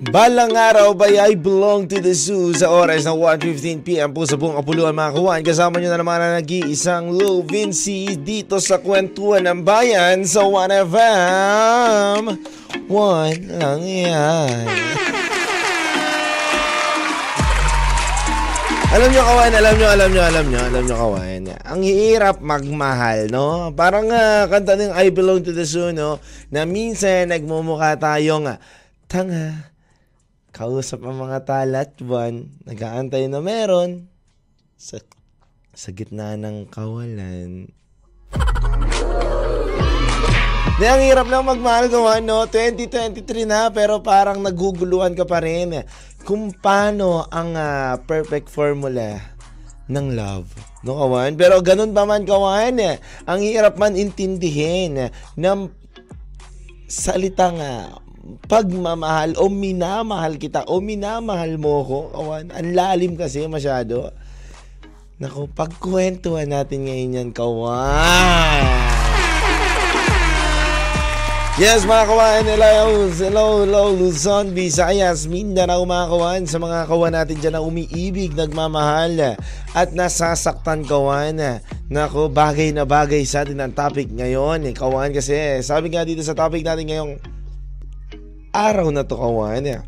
Balang araw ba I belong to the zoo sa oras ng 1.15pm po sa buong kapuluan mga kawan. Kasama nyo na naman na nag-iisang Lou Vinci dito sa kwentuhan ng bayan sa 1FM. One lang yan. Alam nyo kawan, alam nyo, alam nyo, alam nyo, alam nyo kawan. Ang hirap magmahal, no? Parang uh, kanta ng I belong to the zoo, no? Na minsan nagmumukha tayong uh, tanga, kausap ang mga talat buwan, nag-aantay na meron sa, sa gitna ng kawalan. Di, ang hirap lang magmahal gawa, no? 2023 na, pero parang naguguluhan ka pa rin kung paano ang uh, perfect formula ng love. No, kawan? Pero ganun pa man, kawan, ang hirap man intindihin ng salitang uh, pagmamahal o minamahal kita o minamahal mo ko, kawan. Ang lalim kasi masyado. Naku, pagkwentuhan natin ngayon yan, kawan. Yes, mga kawan, hello, hello, hello, Luzon, Visayas, Mindanao, mga kawan, sa mga kawan natin dyan na umiibig, nagmamahal, at nasasaktan kawan. Nako, bagay na bagay sa atin ang topic ngayon, eh, kawan, kasi sabi nga dito sa topic natin ngayong araw na to, kawan,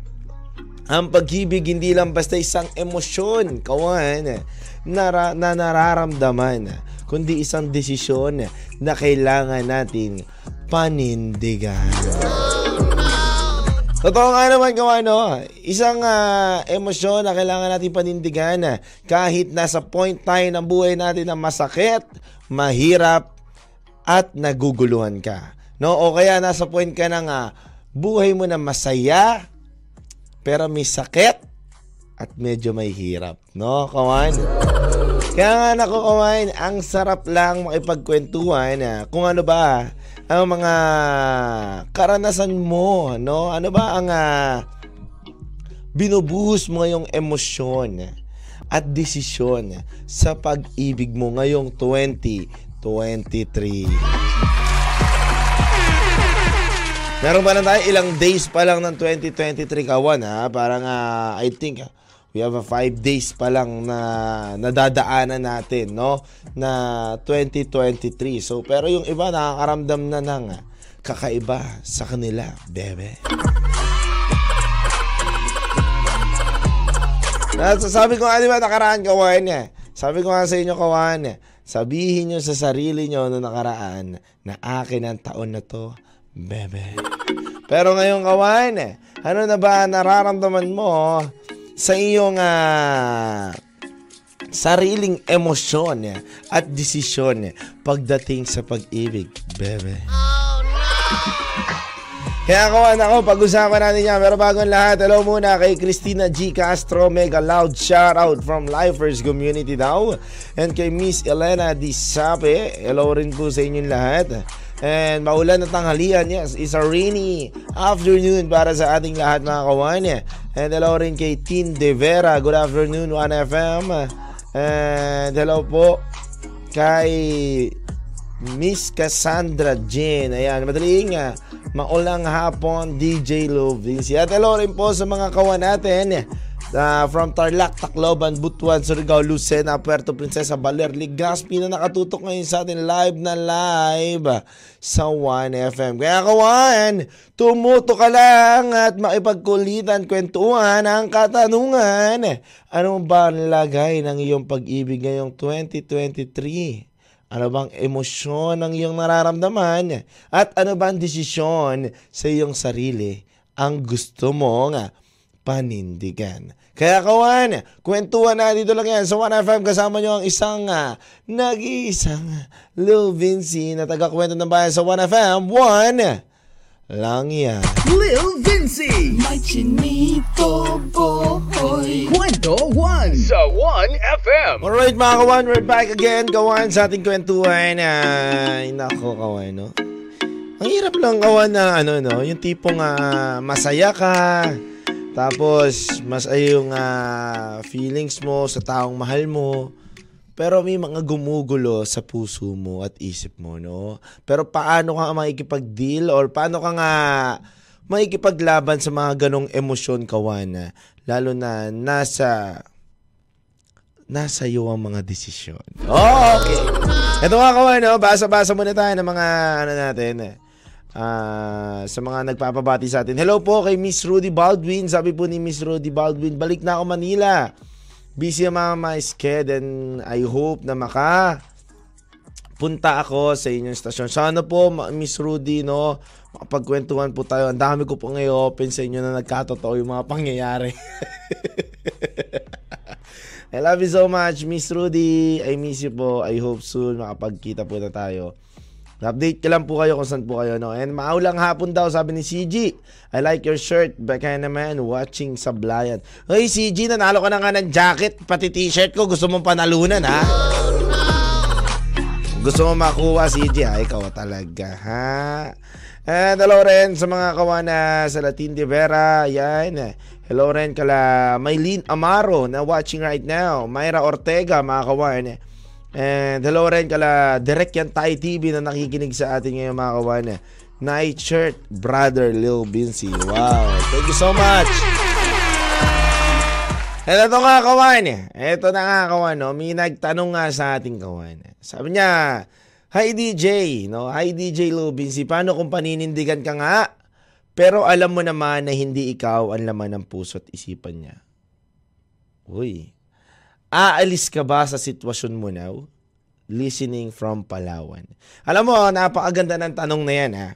ang pag-ibig hindi lang basta isang emosyon, kawan, nara, na nararamdaman, kundi isang desisyon na kailangan nating panindigan. Totoo nga naman kung ano, isang uh, emosyon na kailangan natin panindigan kahit nasa point tayo ng buhay natin na masakit, mahirap, at naguguluhan ka. No? O kaya nasa point ka ng uh, buhay mo na masaya, pero may sakit, at medyo may hirap. No, kawan? Kaya nga nako, kawan, ang sarap lang makipagkwentuhan uh, kung ano ba ang mga karanasan mo, no? Ano ba ang uh, binubuhos mo ngayong emosyon at desisyon sa pag-ibig mo ngayong 2023? Meron ba na tayo ilang days pa lang ng 2023 kawan ha? Parang uh, I think we have a 5 days pa lang na nadadaanan natin, no? Na 2023. So, pero yung iba nakakaramdam na ng kakaiba sa kanila, bebe. Sabi ko nga, di ba, nakaraan kawan eh. Sabi ko nga sa inyo kawan, sabihin nyo sa sarili nyo no nakaraan na akin ang taon na to, bebe. Pero ngayon kawan, ano na ba nararamdaman mo sa iyong uh, sariling emosyon at desisyon pagdating sa pag-ibig, bebe. Oh, no! Kaya kawan ako, pag-usapan natin yan. Pero bago lahat, hello muna kay Christina G. Castro. Mega loud shout out from Lifers Community daw. And kay Miss Elena Di Sape. Hello rin po sa inyong lahat. And maulan na tanghalian, yes, it's a rainy afternoon para sa ating lahat mga kawan. And hello rin kay Tin De Vera, good afternoon 1FM. And hello po kay Miss Cassandra Jen. Ayan, madaling nga, maulang hapon, DJ Lovinci. At hello rin po sa mga kawan natin uh, from Tarlac, Tacloban, Butuan, Surigao, Lucena, Puerto Princesa, Baler, Legazpi na nakatutok ngayon sa atin live na live sa 1FM. Kaya kawan, tumuto ka lang at makipagkulitan, kwentuhan ang katanungan. Ano ba ang lagay ng iyong pag-ibig ngayong 2023? Ano bang emosyon ang iyong nararamdaman? At ano bang desisyon sa iyong sarili ang gusto mo nga panindigan? Kaya kawan, kwentuhan na dito lang yan sa 1FM kasama nyo ang isang uh, nag-iisang Lil Vinci na taga-kwento ng bayan sa 1FM. 1 lang yan. Lil Vinci. May chinito boy Kwento 1 sa 1FM. Alright mga kawan, we're back again kawan sa ating kwentuhan. Ay, nako kawan, no? Ang hirap lang kawan na ano, no? Yung tipong ah, masaya ka, tapos mas ay ah, feelings mo sa taong mahal mo. Pero may mga gumugulo sa puso mo at isip mo, no? Pero paano ka makikipag-deal or paano ka nga makikipaglaban sa mga ganong emosyon, kawan? Lalo na nasa nasa iyo ang mga desisyon. Oh, okay. Ito nga kawan, no? basa-basa muna tayo ng mga ano natin. eh. Ah, sa mga nagpapabati sa atin. Hello po kay Miss Rudy Baldwin. Sabi po ni Miss Rudy Baldwin, balik na ako Manila. Busy ang mga my sked and I hope na maka punta ako sa inyong stasyon. Sana po, Miss Rudy, no, makapagkwentuhan po tayo. Ang dami ko po ngayon open sa inyo na nagkatotoo yung mga pangyayari. I love you so much, Miss Rudy. I miss you po. I hope soon makapagkita po na tayo. Update ka lang po kayo kung saan po kayo. No? And maulang hapon daw, sabi ni CG. I like your shirt. Baka naman, watching sa Blayan. Hoy, CG, nanalo ka na nga ng jacket. Pati t-shirt ko. Gusto mong panalunan, ha? Gusto mo makuha, CG, ha? Ikaw talaga, ha? And hello rin sa mga kawana sa Latin de Vera. Yan. Hello rin kala Maylene Amaro na watching right now. Myra Ortega, mga kawan. And hello rin kala Direct Yan Thai TV na nakikinig sa atin ngayon mga kawan. Night shirt, brother Lil Vinci. Wow. Thank you so much. And ito nga kawan. Ito na nga kawan. No? May nagtanong nga sa ating kawan. Sabi niya, Hi DJ, no? Hi DJ Lil Vinci. Paano kung paninindigan ka nga? Pero alam mo naman na hindi ikaw ang laman ng puso at isipan niya. Uy. Aalis ka ba sa sitwasyon mo now? Listening from Palawan. Alam mo, napakaganda ng tanong na yan, ha?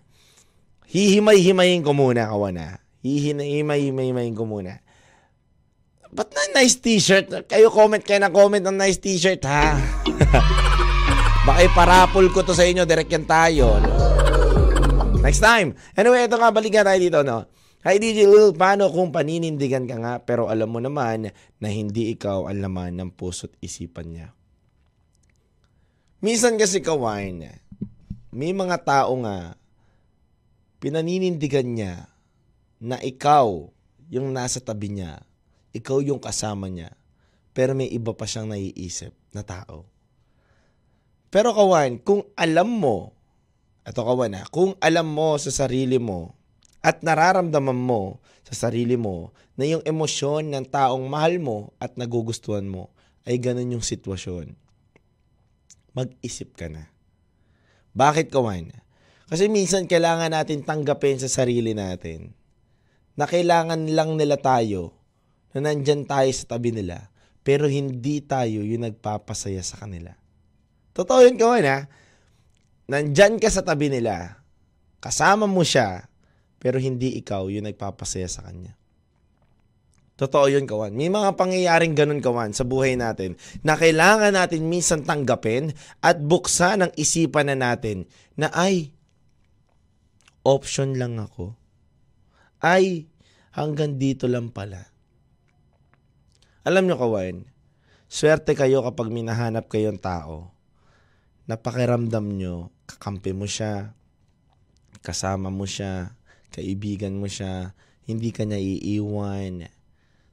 Hihimay-himayin ko muna, kawan, ha? Hihimay-himayin ko muna. Ba't na nice t-shirt? Kayo comment kayo na comment ng nice t-shirt, ha? Baka iparapol ko to sa inyo, direct yan tayo. No? Next time. Anyway, ito nga, balikan tayo dito, no? Hi DJ Lil, paano kung paninindigan ka nga pero alam mo naman na hindi ikaw ang laman ng puso't isipan niya? Minsan kasi kawain, may mga tao nga pinaninindigan niya na ikaw yung nasa tabi niya, ikaw yung kasama niya, pero may iba pa siyang naiisip na tao. Pero kawan, kung alam mo, ito kawan ha, kung alam mo sa sarili mo at nararamdaman mo sa sarili mo na yung emosyon ng taong mahal mo at nagugustuhan mo ay ganun yung sitwasyon, mag-isip ka na. Bakit kawan? Kasi minsan kailangan natin tanggapin sa sarili natin na kailangan lang nila tayo na nandyan tayo sa tabi nila pero hindi tayo yung nagpapasaya sa kanila. Totoo yun kawan ha. Nandyan ka sa tabi nila, kasama mo siya, pero hindi ikaw yung nagpapasaya sa kanya. Totoo yun, kawan. May mga pangyayaring ganun, kawan, sa buhay natin na kailangan natin minsan tanggapin at buksan ang isipan na natin na ay, option lang ako. Ay, hanggang dito lang pala. Alam nyo, kawan, swerte kayo kapag minahanap kayong tao napakiramdam nyo, kakampi mo siya, kasama mo siya, kaibigan mo siya, hindi ka niya iiwan,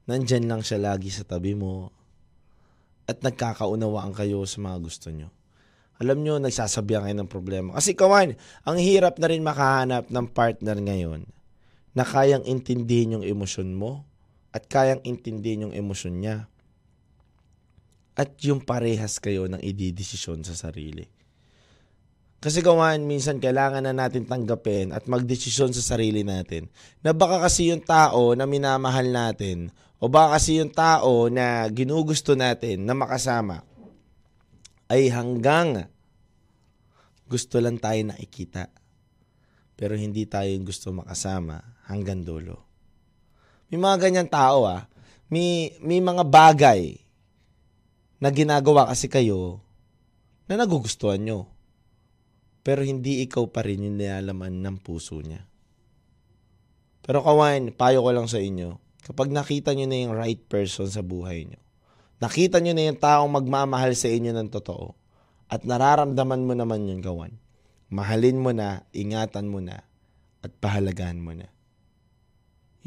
nandyan lang siya lagi sa tabi mo, at nagkakaunawaan kayo sa mga gusto nyo. Alam nyo, nagsasabihan kayo ng problema. Kasi kawan, ang hirap na rin makahanap ng partner ngayon na kayang intindihin yung emosyon mo at kayang intindihin yung emosyon niya at yung parehas kayo ng ididesisyon sa sarili. Kasi kawan, minsan kailangan na natin tanggapin at magdesisyon sa sarili natin na baka kasi yung tao na minamahal natin o baka kasi yung tao na ginugusto natin na makasama ay hanggang gusto lang tayo nakikita pero hindi tayo yung gusto makasama hanggang dulo. May mga ganyan tao ah. May, may mga bagay na ginagawa kasi kayo na nagugustuhan nyo. Pero hindi ikaw pa rin yung nilalaman ng puso niya. Pero kawan, payo ko lang sa inyo, kapag nakita nyo na yung right person sa buhay nyo, nakita nyo na yung taong magmamahal sa inyo ng totoo, at nararamdaman mo naman yun, kawan, mahalin mo na, ingatan mo na, at pahalagahan mo na.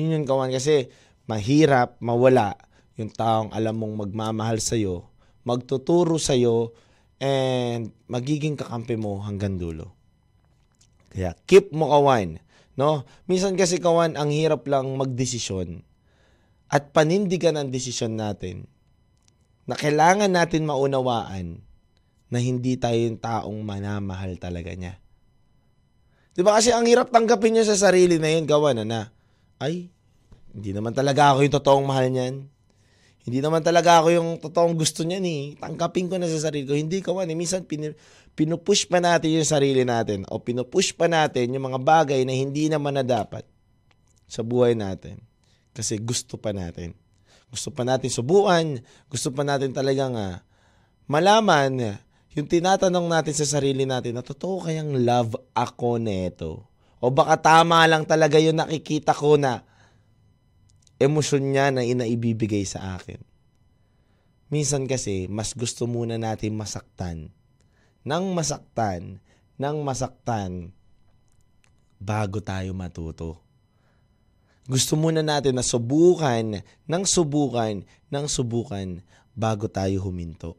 Yun yun, kawan, kasi mahirap mawala yung taong alam mong magmamahal sa'yo, magtuturo sa'yo, and magiging kakampi mo hanggang dulo. Kaya keep mo kawan. No? Minsan kasi kawan, ang hirap lang magdesisyon at panindigan ang desisyon natin na kailangan natin maunawaan na hindi tayo yung taong manamahal talaga niya. Di ba kasi ang hirap tanggapin niyo sa sarili na yun, kawan, na, ay, hindi naman talaga ako yung totoong mahal niyan. Hindi naman talaga ako yung totoong gusto niya ni. Tangkapin ko na sa sarili ko. Hindi kawan. Eh. Minsan pin, pinupush pa natin yung sarili natin o pinupush pa natin yung mga bagay na hindi naman na dapat sa buhay natin. Kasi gusto pa natin. Gusto pa natin subukan. Gusto pa natin talagang uh, malaman yung tinatanong natin sa sarili natin na totoo kayang love ako neto. O baka tama lang talaga yung nakikita ko na emosyon niya na inaibibigay sa akin. Minsan kasi, mas gusto muna natin masaktan. Nang masaktan, nang masaktan, bago tayo matuto. Gusto muna natin na subukan, nang subukan, nang subukan, bago tayo huminto.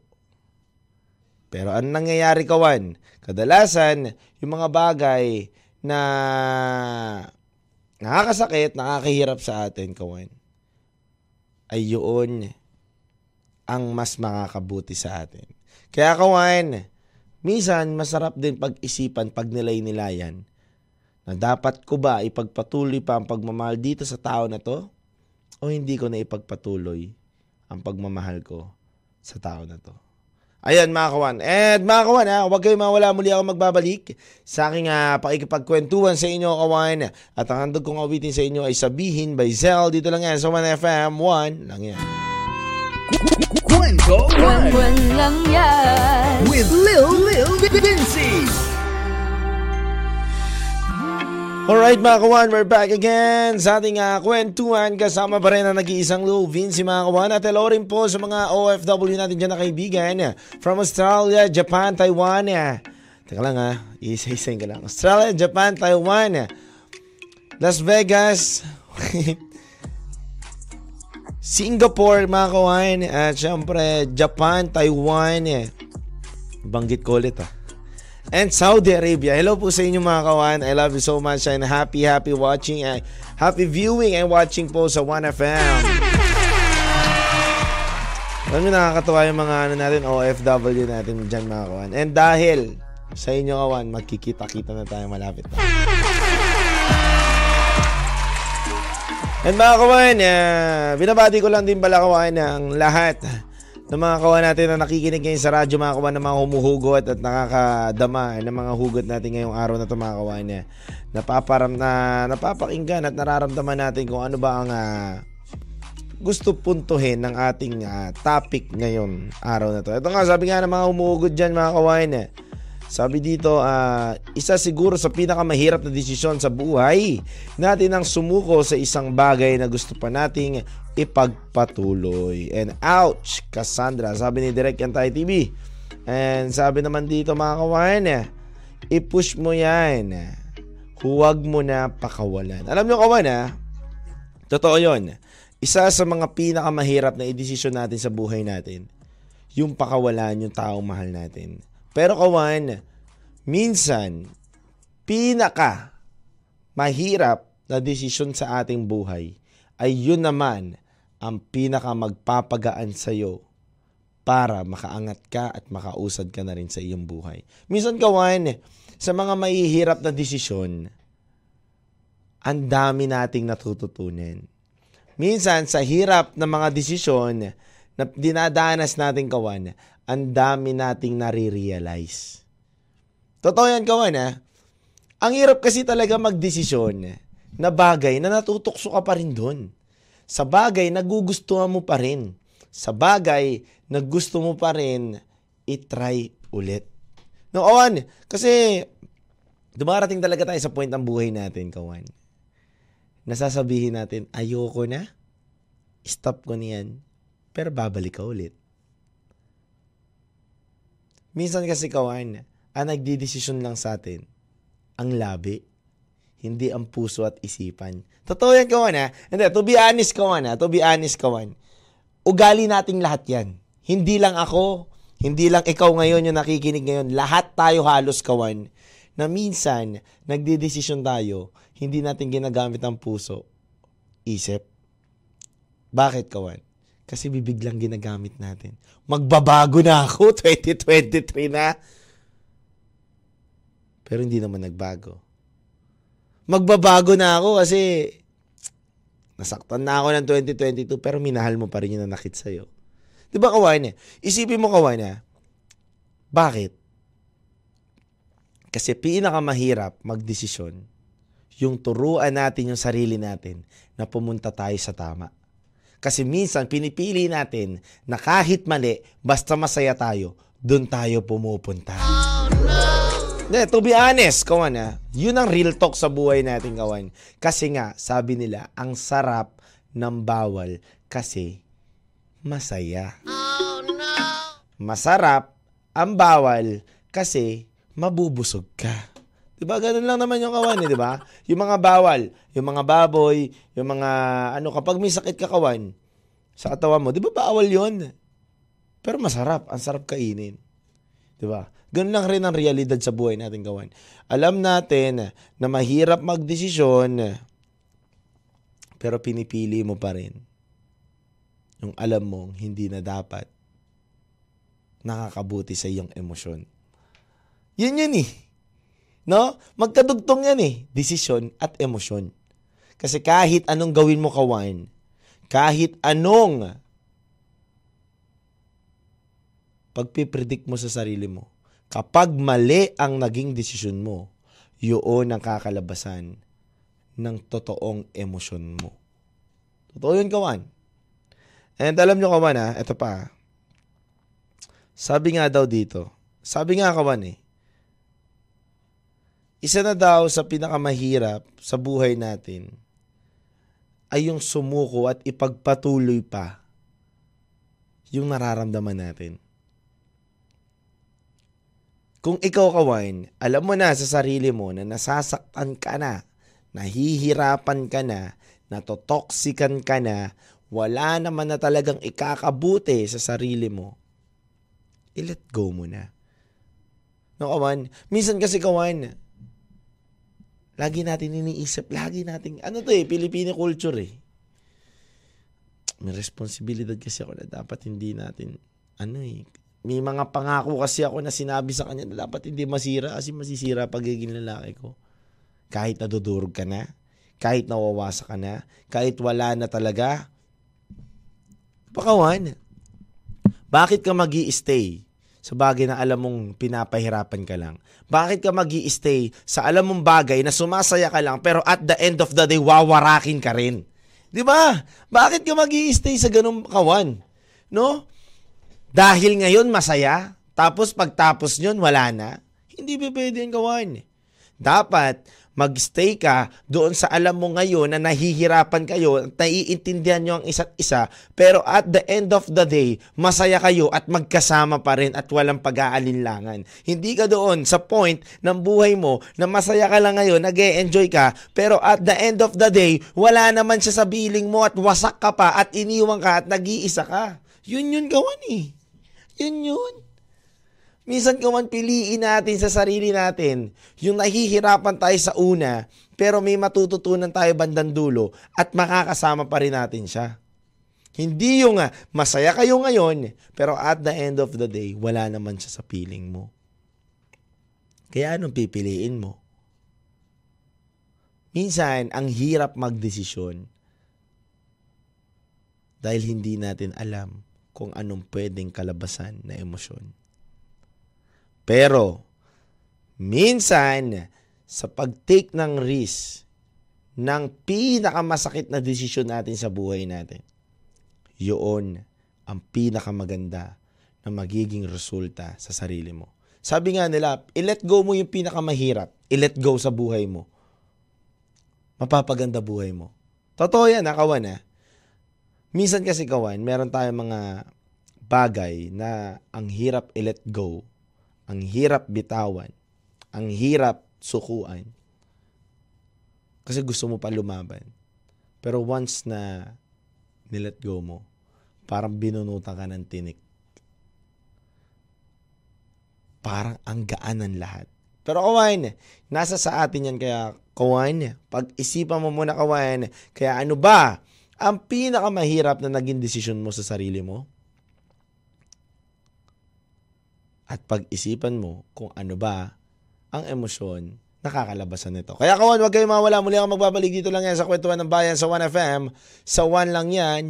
Pero ang nangyayari kawan, kadalasan, yung mga bagay na nakakasakit, nakakahirap sa atin, kawan, ay yun ang mas makakabuti sa atin. Kaya kawan, minsan masarap din pag-isipan pag nilay-nilayan na dapat ko ba ipagpatuloy pa ang pagmamahal dito sa tao na to o hindi ko na ipagpatuloy ang pagmamahal ko sa tao na to. Ayan mga kawan. And mga kawan ha, huwag kayo mawala muli ako magbabalik sa aking uh, pakikipagkwentuhan sa inyo kawan. At ang handog kong awitin sa inyo ay Sabihin by Zell. Dito lang yan sa 1FM 1 lang yan. Kwento Buwan lang yan. with Alright mga kawan, we're back again sa ating uh, kwentuhan. Kasama pa rin ang nag-iisang Lou Vinci mga kawan. At hello rin po sa mga OFW natin dyan na kaibigan. From Australia, Japan, Taiwan. Teka lang ha, isa-isayin ka lang. Australia, Japan, Taiwan. Las Vegas. Singapore mga kawan. At syempre, Japan, Taiwan. Banggit ko ulit ah and Saudi Arabia. Hello po sa inyo mga kawan. I love you so much and happy, happy watching, uh, happy viewing and watching po sa 1FM. Alam nyo, nakakatawa yung mga ano natin, OFW natin dyan mga kawan. And dahil sa inyo kawan, magkikita-kita na tayo malapit na. And mga kawan, uh, binabati ko lang din pala kawan ang lahat ng mga kawan natin na nakikinig ngayon sa radyo mga kawan ng mga humuhugot at nakakadama ng mga hugot natin ngayong araw na ito mga kawan niya. Napaparam na napapakinggan at nararamdaman natin kung ano ba ang uh, gusto puntuhin ng ating uh, topic ngayon araw na to. Ito nga sabi nga ng mga humuhugot dyan mga kawan niya. Sabi dito, uh, isa siguro sa pinakamahirap na desisyon sa buhay natin ang sumuko sa isang bagay na gusto pa nating ipagpatuloy. And ouch, Cassandra, sabi ni Direk Yantay TV. And sabi naman dito mga kawan, i-push mo yan. Huwag mo na pakawalan. Alam nyo kawan ha, totoo yon. Isa sa mga pinakamahirap na idesisyon natin sa buhay natin, yung pakawalan yung taong mahal natin. Pero kawan, minsan, pinaka mahirap na desisyon sa ating buhay ay yun naman ang pinaka magpapagaan sa iyo para makaangat ka at makausad ka na rin sa iyong buhay. Minsan kawan, sa mga mahihirap na desisyon, ang dami nating natututunan. Minsan, sa hirap ng mga desisyon na dinadanas natin kawan, ang dami nating nare-realize. Totoo yan, kawan, ha? Ang hirap kasi talaga magdesisyon na bagay na natutokso ka pa rin doon. Sa bagay, nagugustuhan mo pa rin. Sa bagay, na gusto mo pa rin, itry ulit. No, kasi dumarating talaga tayo sa point ng buhay natin, kawan, nasasabihin natin, ayoko na, stop ko niyan, pero babalik ka ulit. Minsan kasi kawan, ang nagdidesisyon lang sa atin, ang labi, hindi ang puso at isipan. Totoo yan kawan ha. Hindi, to be honest kawan ha, to be honest kawan. Ugali nating lahat yan. Hindi lang ako, hindi lang ikaw ngayon yung nakikinig ngayon. Lahat tayo halos kawan na minsan nagdidesisyon tayo, hindi natin ginagamit ang puso, isip. Bakit kawan? Kasi bibig ginagamit natin. Magbabago na ako, 2023 na. Pero hindi naman nagbago. Magbabago na ako kasi nasaktan na ako ng 2022 pero minahal mo pa rin yung nanakit sa'yo. Di ba kawan? Isipin mo kawan na, bakit? Kasi pinakamahirap magdesisyon yung turuan natin yung sarili natin na pumunta tayo sa tama. Kasi minsan pinipili natin na kahit mali, basta masaya tayo, doon tayo pumupunta. Ne, to be honest, kawan ha, yun ang real talk sa buhay natin, kawan. Kasi nga, sabi nila, ang sarap ng bawal kasi masaya. Masarap ang bawal kasi mabubusog ka. 'Di ba? Ganun lang naman yung kawan, eh, 'di ba? Yung mga bawal, yung mga baboy, yung mga ano kapag may sakit ka kawan sa katawan mo, 'di ba bawal 'yon? Pero masarap, ang sarap kainin. 'Di ba? Ganun lang rin ang realidad sa buhay natin kawan. Alam natin na mahirap magdesisyon pero pinipili mo pa rin yung alam mong hindi na dapat nakakabuti sa iyong emosyon. Yun yun eh. No? Magkadugtong yan eh. Desisyon at emosyon. Kasi kahit anong gawin mo kawan, kahit anong pagpipredict mo sa sarili mo, kapag mali ang naging desisyon mo, yun ang kakalabasan ng totoong emosyon mo. Totoo yun, kawan. And alam nyo, kawan, ha, ito pa. Sabi nga daw dito, sabi nga, kawan, eh, isa na daw sa pinakamahirap sa buhay natin ay yung sumuko at ipagpatuloy pa yung nararamdaman natin. Kung ikaw kawain, alam mo na sa sarili mo na nasasaktan ka na, nahihirapan ka na, natotoksikan ka na, wala naman na talagang ikakabuti sa sarili mo, i-let go mo na. No, kawan? Minsan kasi kawan, Lagi natin iniisip, lagi natin, ano to eh, Filipino culture eh. May responsibilidad kasi ako na dapat hindi natin, ano eh, may mga pangako kasi ako na sinabi sa kanya na dapat hindi masira kasi masisira pagiging lalaki ko. Kahit nadudurog ka na, kahit nawawasa ka na, kahit wala na talaga. Pakawan, bakit ka magi stay sa bagay na alam mong pinapahirapan ka lang? Bakit ka mag stay sa alam mong bagay na sumasaya ka lang pero at the end of the day wawarakin ka rin? 'Di ba? Bakit ka mag stay sa ganung kawan? No? Dahil ngayon masaya, tapos pagtapos nyon wala na. Hindi ba pwede yung kawan? Dapat magstay ka doon sa alam mo ngayon na nahihirapan kayo, naiintindihan nyo ang isa't isa, pero at the end of the day, masaya kayo at magkasama pa rin at walang pag-aalinlangan. Hindi ka doon sa point ng buhay mo na masaya ka lang ngayon, nag enjoy ka, pero at the end of the day, wala naman siya sa biling mo at wasak ka pa at iniwan ka at nag-iisa ka. Yun yun gawan eh. Yun yun. Minsan kaman piliin natin sa sarili natin yung nahihirapan tayo sa una pero may matututunan tayo bandang dulo at makakasama pa rin natin siya. Hindi yung uh, masaya kayo ngayon pero at the end of the day wala naman siya sa piling mo. Kaya anong pipiliin mo? Minsan, ang hirap magdesisyon dahil hindi natin alam kung anong pwedeng kalabasan na emosyon. Pero, minsan, sa pag-take ng risk, ng pinakamasakit na desisyon natin sa buhay natin, yun ang pinakamaganda na magiging resulta sa sarili mo. Sabi nga nila, i-let go mo yung pinakamahirap. I-let go sa buhay mo. Mapapaganda buhay mo. Totoo yan, ha, kawan, ha? Minsan kasi, kawan, meron tayong mga bagay na ang hirap i-let go, ang hirap bitawan, ang hirap sukuan. Kasi gusto mo pa lumaban. Pero once na nilet go mo, parang binunutan ka ng tinik. Parang ang gaan ng lahat. Pero kawain, nasa sa atin yan kaya kawain, pag-isipan mo muna kawain, kaya ano ba ang pinakamahirap na naging desisyon mo sa sarili mo? At pag-isipan mo kung ano ba ang emosyon nakakalabasan nito. Kaya kawan, huwag kayong mawala. Muli ako magbabalik dito lang yan sa kwentuhan ng bayan sa 1FM. Sa 1 lang yan.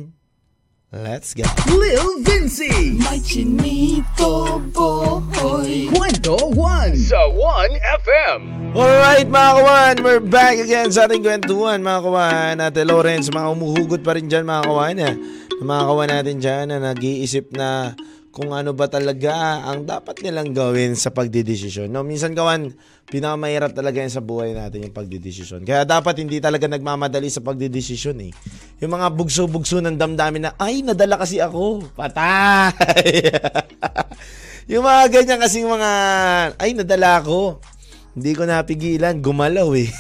Let's go. Lil Vinci. May chinito boy Kwento 1 sa 1FM. Alright mga kawan, we're back again sa ating kwentuhan mga kawan. Ate Lawrence, mga umuhugot pa rin dyan mga kawan. Eh. Mga kawan natin dyan na nag-iisip na kung ano ba talaga ang dapat nilang gawin sa pagdidesisyon. No, minsan kawan, pinakamahirap talaga yan sa buhay natin yung pagdidesisyon. Kaya dapat hindi talaga nagmamadali sa pagdidesisyon eh. Yung mga bugso-bugso ng damdamin na, ay, nadala kasi ako. Patay! yung mga ganyan kasing mga, ay, nadala ako. Hindi ko napigilan, gumalaw eh.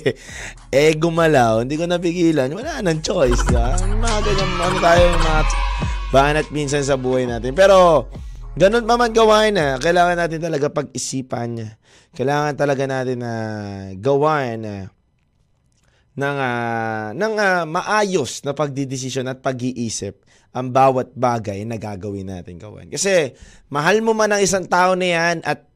eh, gumalaw, hindi ko napigilan. Wala nang choice. Ha? Yung mga ganyan, ano tayo, mga banat minsan sa buhay natin. Pero, ganun pa man gawain na, kailangan natin talaga pag-isipan. Kailangan talaga natin na uh, gawain na uh, ng, uh, ng uh, maayos na pagdidesisyon at pag-iisip ang bawat bagay na gagawin natin gawin. Kasi mahal mo man ang isang tao na yan at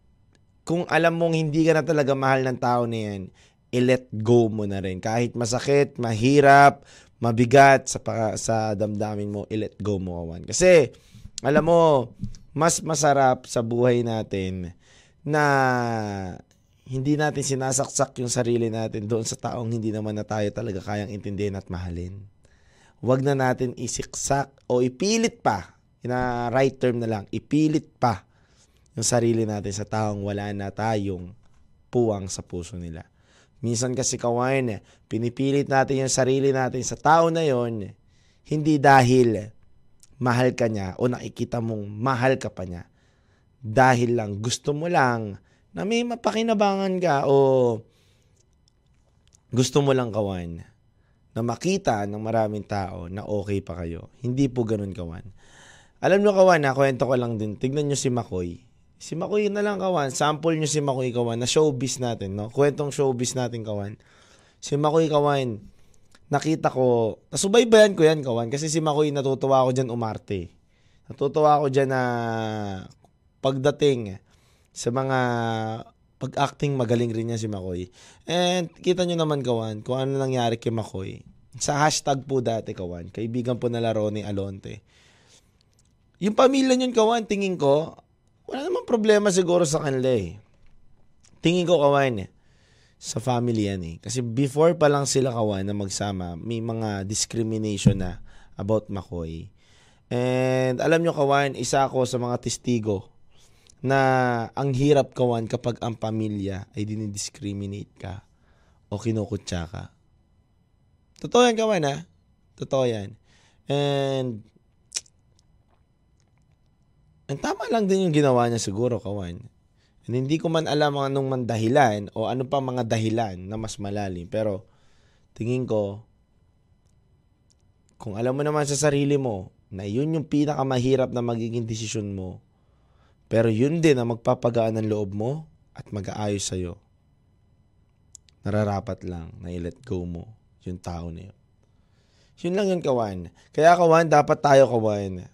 kung alam mong hindi ka na talaga mahal ng tao na yan, i-let go mo na rin. Kahit masakit, mahirap, mabigat sa, sa damdamin mo, i-let go mo kawan. Kasi, alam mo, mas masarap sa buhay natin na hindi natin sinasaksak yung sarili natin doon sa taong hindi naman na tayo talaga kayang intindihin at mahalin. Huwag na natin isiksak o ipilit pa, na right term na lang, ipilit pa yung sarili natin sa taong wala na tayong puwang sa puso nila. Minsan kasi kawain, pinipilit natin yung sarili natin sa tao na yon hindi dahil mahal ka niya o nakikita mong mahal ka pa niya. Dahil lang gusto mo lang na may mapakinabangan ka o gusto mo lang kawan na makita ng maraming tao na okay pa kayo. Hindi po ganun kawan. Alam nyo kawan, na kwento ko lang din. Tignan nyo si Makoy. Si Makoy na lang kawan. Sample nyo si Makoy kawan na showbiz natin, no? Kwentong showbiz natin kawan. Si Makoy kawan, nakita ko, nasubaybayan ko yan kawan kasi si Makoy natutuwa ako dyan umarte. Natutuwa ako dyan na pagdating sa mga pag-acting magaling rin niya si Makoy. And kita nyo naman kawan kung ano nangyari kay Makoy. Sa hashtag po dati kawan, kaibigan po na laro ni Alonte. Yung pamilya niyon kawan, tingin ko, wala namang problema siguro sa kanila eh. Tingin ko kawan eh. Sa family yan eh. Kasi before pa lang sila kawan na magsama, may mga discrimination na about Makoy. And alam nyo kawan, isa ako sa mga testigo na ang hirap kawan kapag ang pamilya ay dinidiscriminate ka o kinukutsa ka. Totoo yan kawan ha. Totoo yan. And And tama lang din yung ginawa niya siguro, kawan. And hindi ko man alam anong man dahilan o ano pa mga dahilan na mas malalim. Pero tingin ko, kung alam mo naman sa sarili mo na yun yung pinakamahirap na magiging desisyon mo, pero yun din ang magpapagaan ng loob mo at mag-aayos sa'yo, nararapat lang na i-let go mo yung tao na yun. Yun lang yun, kawan. Kaya, kawan, dapat tayo, kawan,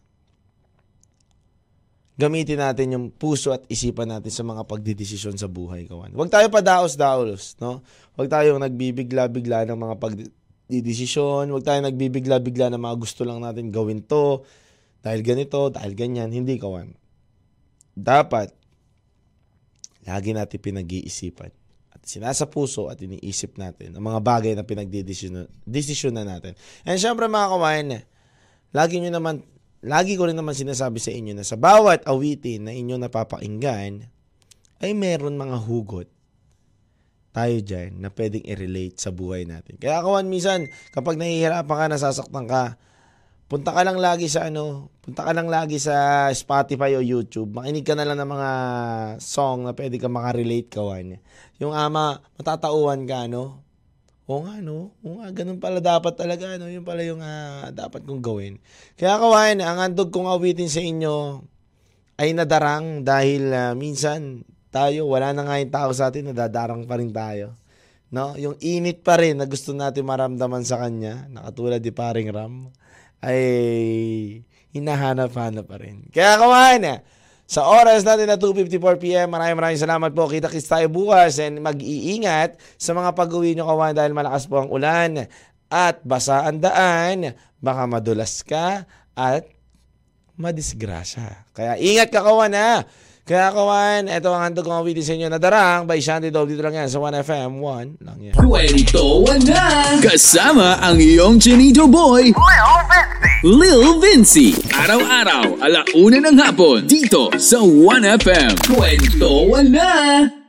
gamitin natin yung puso at isipan natin sa mga pagdidesisyon sa buhay, kawan. Huwag tayo padaos-daos, no? Huwag tayong nagbibigla-bigla ng mga pagdidesisyon. Huwag tayong nagbibigla-bigla ng mga gusto lang natin gawin to. Dahil ganito, dahil ganyan. Hindi, kawan. Dapat, lagi natin pinag-iisipan. At sinasa puso at iniisip natin ang mga bagay na pinagdidesisyon na natin. And syempre mga kawain, lagi nyo naman lagi ko rin naman sinasabi sa inyo na sa bawat awitin na inyo napapakinggan, ay meron mga hugot tayo dyan na pwedeng i-relate sa buhay natin. Kaya kawan, minsan, kapag nahihirapan ka, nasasaktan ka, punta ka lang lagi sa ano, punta ka lang lagi sa Spotify o YouTube. Makinig ka na lang ng mga song na pwede ka makarelate kawan. Yung ama, matatauhan ka, no? Oo nga, no? Oo nga, ganun pala dapat talaga, no? Yun pala yung ah, dapat kong gawin. Kaya kawan, ang handog kong awitin sa inyo ay nadarang dahil ah, minsan tayo, wala na nga yung tao sa atin, nadadarang pa rin tayo. No? Yung init pa rin na gusto natin maramdaman sa kanya, nakatulad ni paring Ram, ay hinahanap-hanap pa rin. Kaya kawan, sa oras natin na 2.54pm, maraming maraming salamat po. Kita-kits tayo bukas and mag-iingat sa mga pag-uwi nyo kawan dahil malakas po ang ulan at basa ang daan, baka madulas ka at madisgrasya. Kaya ingat ka kawan ha! Kaya kawan, ito ang handog kong awitin sa inyo na darang by Shanty Dove. Dito lang yan sa 1FM. 1 lang yan. Kwento na! Kasama ang iyong Chinito Boy, Lil Vinci. Araw-araw, alauna ng hapon, dito sa 1FM. Kwento na!